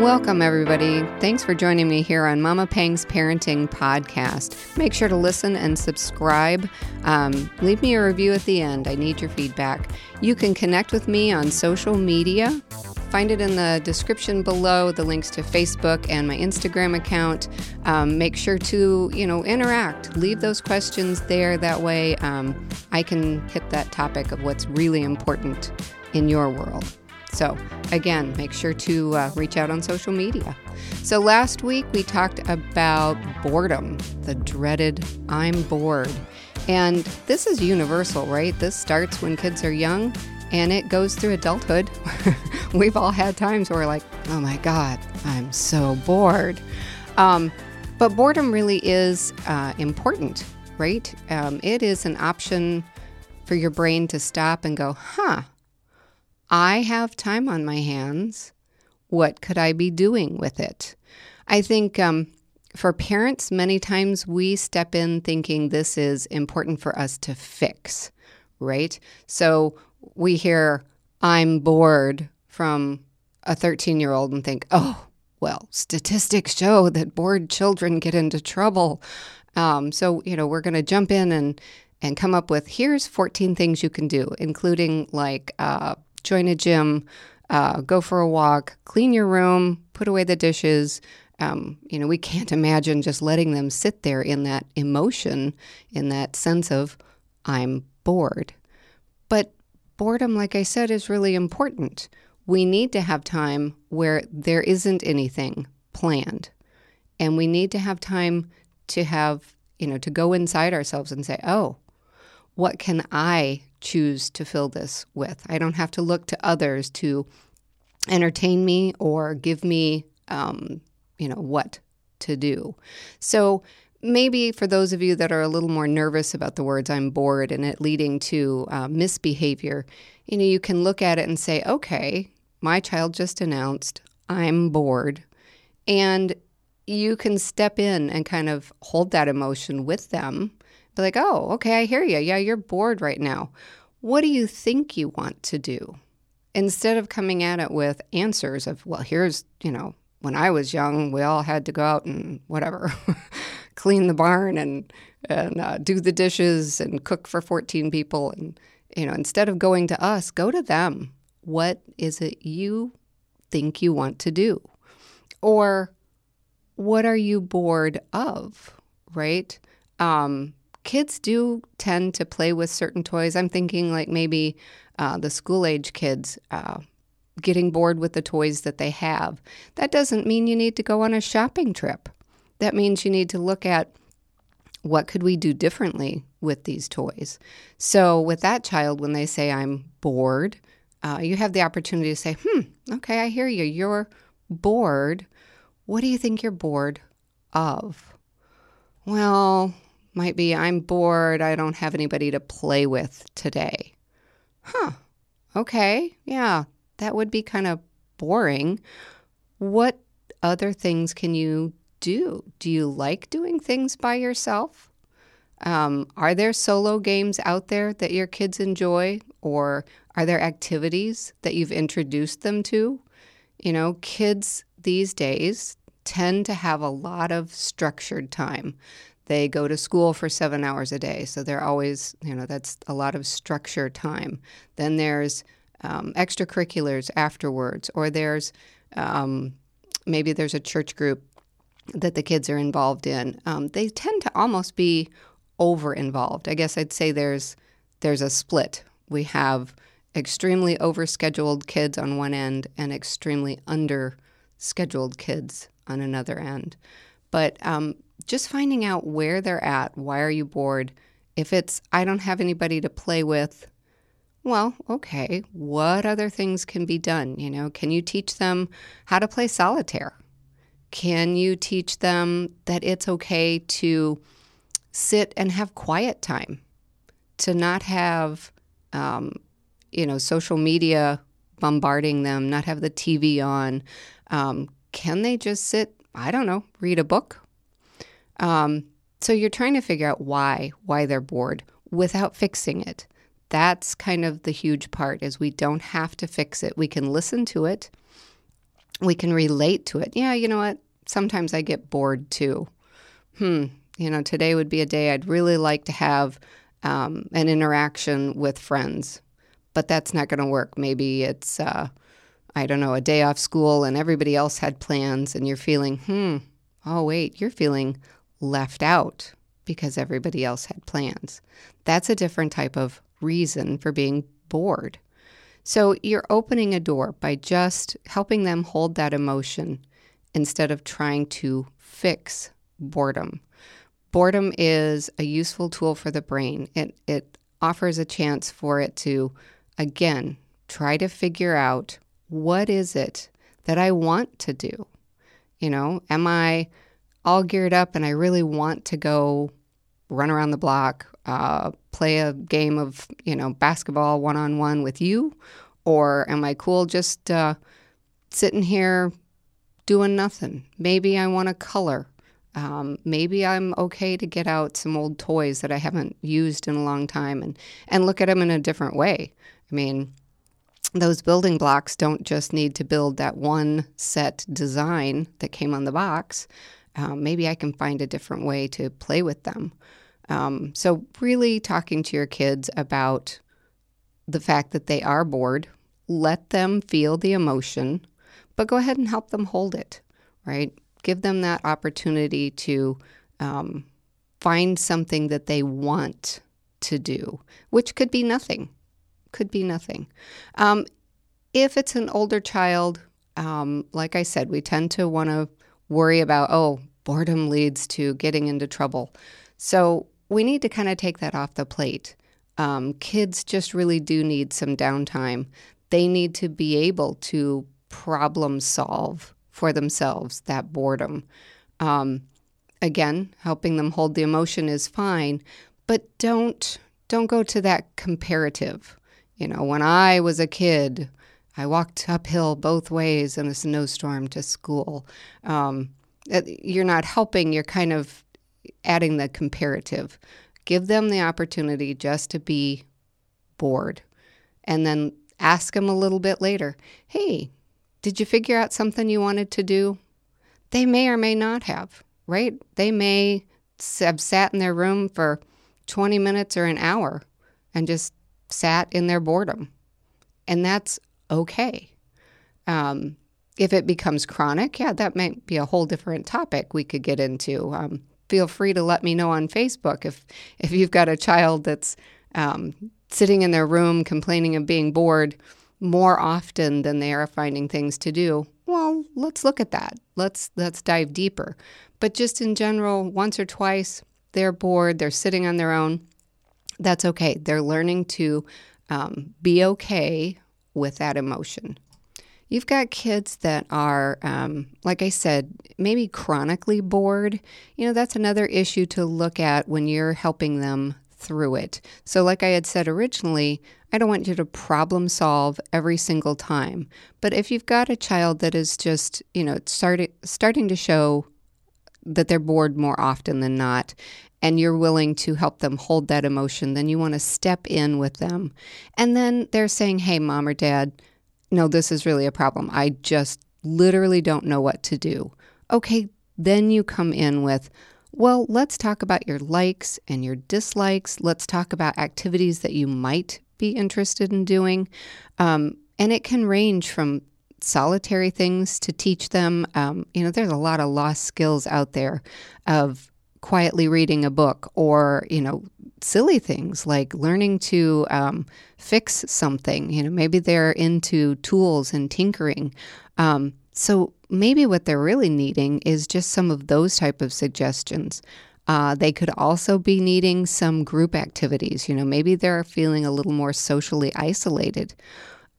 Welcome, everybody. Thanks for joining me here on Mama Pang's Parenting Podcast. Make sure to listen and subscribe. Um, leave me a review at the end. I need your feedback. You can connect with me on social media. Find it in the description below, the links to Facebook and my Instagram account. Um, make sure to, you know, interact. Leave those questions there. That way um, I can hit that topic of what's really important in your world. So, again, make sure to uh, reach out on social media. So, last week we talked about boredom, the dreaded I'm bored. And this is universal, right? This starts when kids are young and it goes through adulthood. We've all had times where we're like, oh my God, I'm so bored. Um, but boredom really is uh, important, right? Um, it is an option for your brain to stop and go, huh, I have time on my hands. What could I be doing with it? I think um, for parents, many times we step in thinking this is important for us to fix, right? So we hear, I'm bored from a 13 year old and think, oh, well, statistics show that bored children get into trouble. Um, so, you know, we're going to jump in and, and come up with here's 14 things you can do, including like uh, join a gym, uh, go for a walk, clean your room, put away the dishes. Um, you know, we can't imagine just letting them sit there in that emotion, in that sense of, I'm bored. But boredom, like I said, is really important. We need to have time where there isn't anything planned. And we need to have time to have, you know, to go inside ourselves and say, oh, what can I choose to fill this with. I don't have to look to others to entertain me or give me, um, you know, what to do. So maybe for those of you that are a little more nervous about the words I'm bored and it leading to uh, misbehavior, you know, you can look at it and say, okay, my child just announced I'm bored. And you can step in and kind of hold that emotion with them be like, oh, okay, I hear you. Yeah, you're bored right now. What do you think you want to do? Instead of coming at it with answers of, well, here's, you know, when I was young, we all had to go out and whatever, clean the barn and and uh, do the dishes and cook for 14 people. And, you know, instead of going to us, go to them. What is it you think you want to do? Or what are you bored of, right? Um, kids do tend to play with certain toys. I'm thinking like maybe uh, the school age kids uh, getting bored with the toys that they have. That doesn't mean you need to go on a shopping trip. That means you need to look at what could we do differently with these toys. So with that child, when they say I'm bored, uh, you have the opportunity to say, "Hmm, okay, I hear you. You're bored. What do you think you're bored of?" Well, might be I'm bored, I don't have anybody to play with today. Huh. Okay. Yeah, that would be kind of boring. What other things can you do? Do you like doing things by yourself? Um, are there solo games out there that your kids enjoy, or are there activities that you've introduced them to? You know, kids these days tend to have a lot of structured time. They go to school for seven hours a day, so they're always, you know, that's a lot of structure time. Then there's um, extracurriculars afterwards, or there's um, maybe there's a church group that the kids are involved in. Um, they tend to almost be over involved. I guess I'd say there's there's a split. We have extremely overscheduled kids on one end and extremely under scheduled kids on another end. But um, just finding out where they're at. Why are you bored? If it's, I don't have anybody to play with, well, okay, what other things can be done? You know, can you teach them how to play solitaire? Can you teach them that it's okay to sit and have quiet time, to not have, um, you know, social media bombarding them, not have the TV on? Um, can they just sit, I don't know, read a book, um, so you're trying to figure out why why they're bored without fixing it. That's kind of the huge part is we don't have to fix it. We can listen to it we can relate to it. Yeah, you know what? Sometimes I get bored too. Hmm, you know, today would be a day I'd really like to have um, an interaction with friends, but that's not going to work. Maybe it's, uh, I don't know, a day off school and everybody else had plans and you're feeling, hmm, oh, wait, you're feeling left out because everybody else had plans. That's a different type of reason for being bored. So you're opening a door by just helping them hold that emotion instead of trying to fix boredom. Boredom is a useful tool for the brain. It, it offers a chance for it to, again, try to figure out what is it that I want to do? You know, am I all geared up and I really want to go run around the block, uh, play a game of, you know, basketball one on one with you? Or am I cool just uh, sitting here doing nothing? Maybe I want to color. Um, maybe I'm okay to get out some old toys that I haven't used in a long time and, and look at them in a different way. I mean, those building blocks don't just need to build that one set design that came on the box. Um, maybe I can find a different way to play with them. Um, so, really talking to your kids about the fact that they are bored, let them feel the emotion, but go ahead and help them hold it, right? Give them that opportunity to um, find something that they want to do, which could be nothing. Could be nothing. Um, if it's an older child, um, like I said, we tend to want to worry about, oh, boredom leads to getting into trouble. So we need to kind of take that off the plate. Um, kids just really do need some downtime. They need to be able to problem solve for themselves that boredom. Um, again, helping them hold the emotion is fine, but don't don't go to that comparative. You know, when I was a kid, I walked uphill both ways in a snowstorm to school. Um, you're not helping. You're kind of adding the comparative. Give them the opportunity just to be bored and then ask them a little bit later hey, did you figure out something you wanted to do? They may or may not have, right? They may have sat in their room for 20 minutes or an hour and just sat in their boredom. And that's okay. Um, if it becomes chronic, yeah, that might be a whole different topic we could get into. Um, feel free to let me know on Facebook if if you've got a child that's um, sitting in their room complaining of being bored more often than they are finding things to do. Well, let's look at that. Let's let's dive deeper. But just in general, once or twice they're bored, they're sitting on their own. That's okay. They're learning to um, be okay with that emotion. You've got kids that are, um, like I said, maybe chronically bored. You know, that's another issue to look at when you're helping them through it. So, like I had said originally, I don't want you to problem solve every single time. But if you've got a child that is just, you know, starting starting to show that they're bored more often than not, and you're willing to help them hold that emotion, then you want to step in with them. And then they're saying, "Hey, mom or dad." no, this is really a problem. I just literally don't know what to do. Okay, then you come in with, well, let's talk about your likes and your dislikes. Let's talk about activities that you might be interested in doing. Um, and it can range from solitary things to teach them. Um, you know, there's a lot of lost skills out there of quietly reading a book or, you know, silly things like learning to um, fix something. You know, maybe they're into tools and tinkering. Um, so maybe what they're really needing is just some of those type of suggestions. Uh, they could also be needing some group activities. You know, maybe they're feeling a little more socially isolated.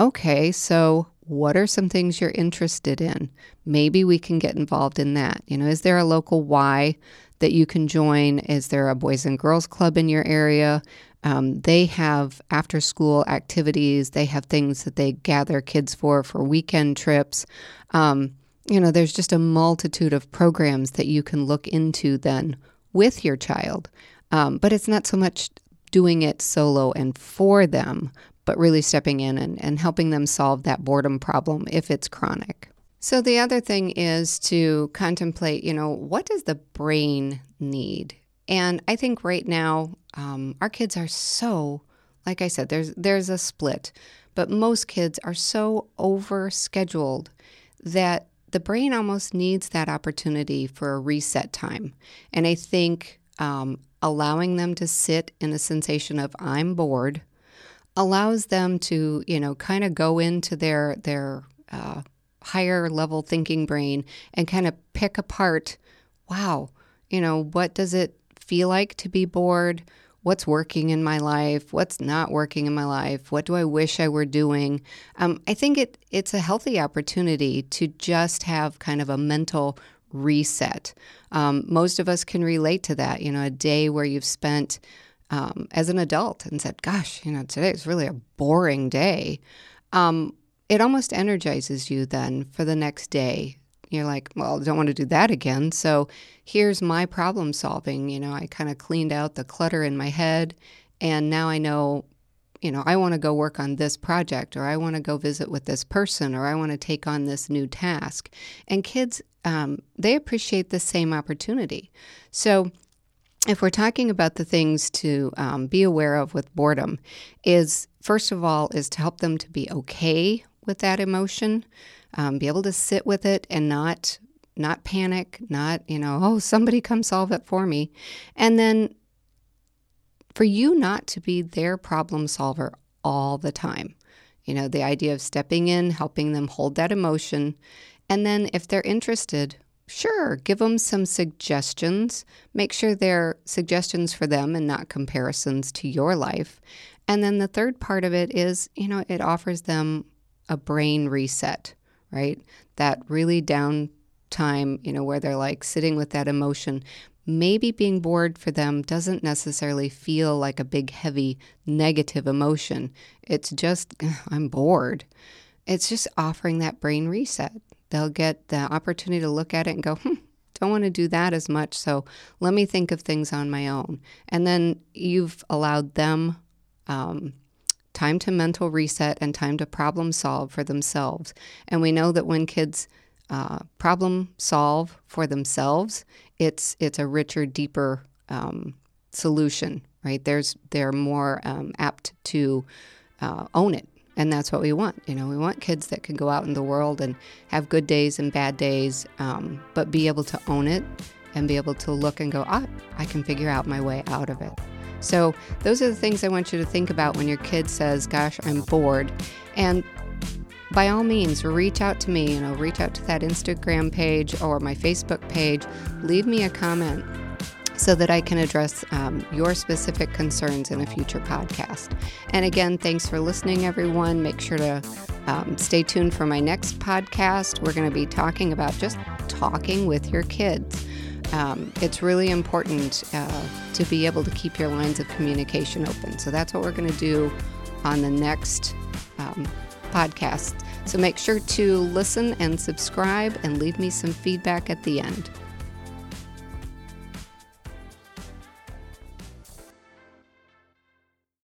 Okay, so what are some things you're interested in? Maybe we can get involved in that. You know, is there a local Y that you can join? Is there a Boys and Girls Club in your area? Um, they have after school activities, they have things that they gather kids for, for weekend trips. Um, you know, there's just a multitude of programs that you can look into then with your child. Um, but it's not so much doing it solo and for them, but really stepping in and, and helping them solve that boredom problem if it's chronic. So the other thing is to contemplate, you know, what does the brain need? And I think right now, um, our kids are so, like I said, there's there's a split, but most kids are so over scheduled that the brain almost needs that opportunity for a reset time. And I think um, allowing them to sit in a sensation of I'm bored allows them to, you know, kind of go into their their uh, higher level thinking brain and kind of pick apart. Wow, you know, what does it feel like to be bored? what's working in my life, what's not working in my life, what do I wish I were doing. Um, I think it it's a healthy opportunity to just have kind of a mental reset. Um, most of us can relate to that. You know, a day where you've spent um, as an adult and said, "Gosh, you know, today is really a boring day." Um, it almost energizes you then for the next day you're like, well, I don't want to do that again. So here's my problem solving. You know, I kind of cleaned out the clutter in my head, and now I know, you know, I want to go work on this project, or I want to go visit with this person, or I want to take on this new task. And kids, um, they appreciate the same opportunity. So if we're talking about the things to um, be aware of with boredom, is first of all is to help them to be okay with that emotion um, be able to sit with it and not not panic, not you know, oh somebody come solve it for me, and then for you not to be their problem solver all the time. You know, the idea of stepping in, helping them hold that emotion, and then if they're interested, Sure, give them some suggestions. Make sure they're suggestions for them and not comparisons to your life. And then the third part of it is, you know, it offers them a brain reset right? That really down time, you know, where they're like sitting with that emotion. Maybe being bored for them doesn't necessarily feel like a big, heavy, negative emotion. It's just, I'm bored. It's just offering that brain reset. They'll get the opportunity to look at it and go, hmm, don't want to do that as much. So let me think of things on my own. And then you've allowed them um, time to mental reset and time to problem solve for themselves. And we know that when kids uh, problem solve for themselves, it's it's a richer, deeper um, solution. Right? There's they're more um, apt to uh, own it, and that's what we want. You know, we want kids that can go out in the world and have good days and bad days, um, but be able to own it and be able to look and go, ah, I can figure out my way out of it. So, those are the things I want you to think about when your kid says, Gosh, I'm bored. And by all means, reach out to me. You know, reach out to that Instagram page or my Facebook page. Leave me a comment so that I can address um, your specific concerns in a future podcast. And again, thanks for listening, everyone. Make sure to um, stay tuned for my next podcast. We're going to be talking about just talking with your kids um, it's really important uh, to be able to keep your lines of communication open. So that's what we're going to do on the next um, podcast. So make sure to listen and subscribe and leave me some feedback at the end.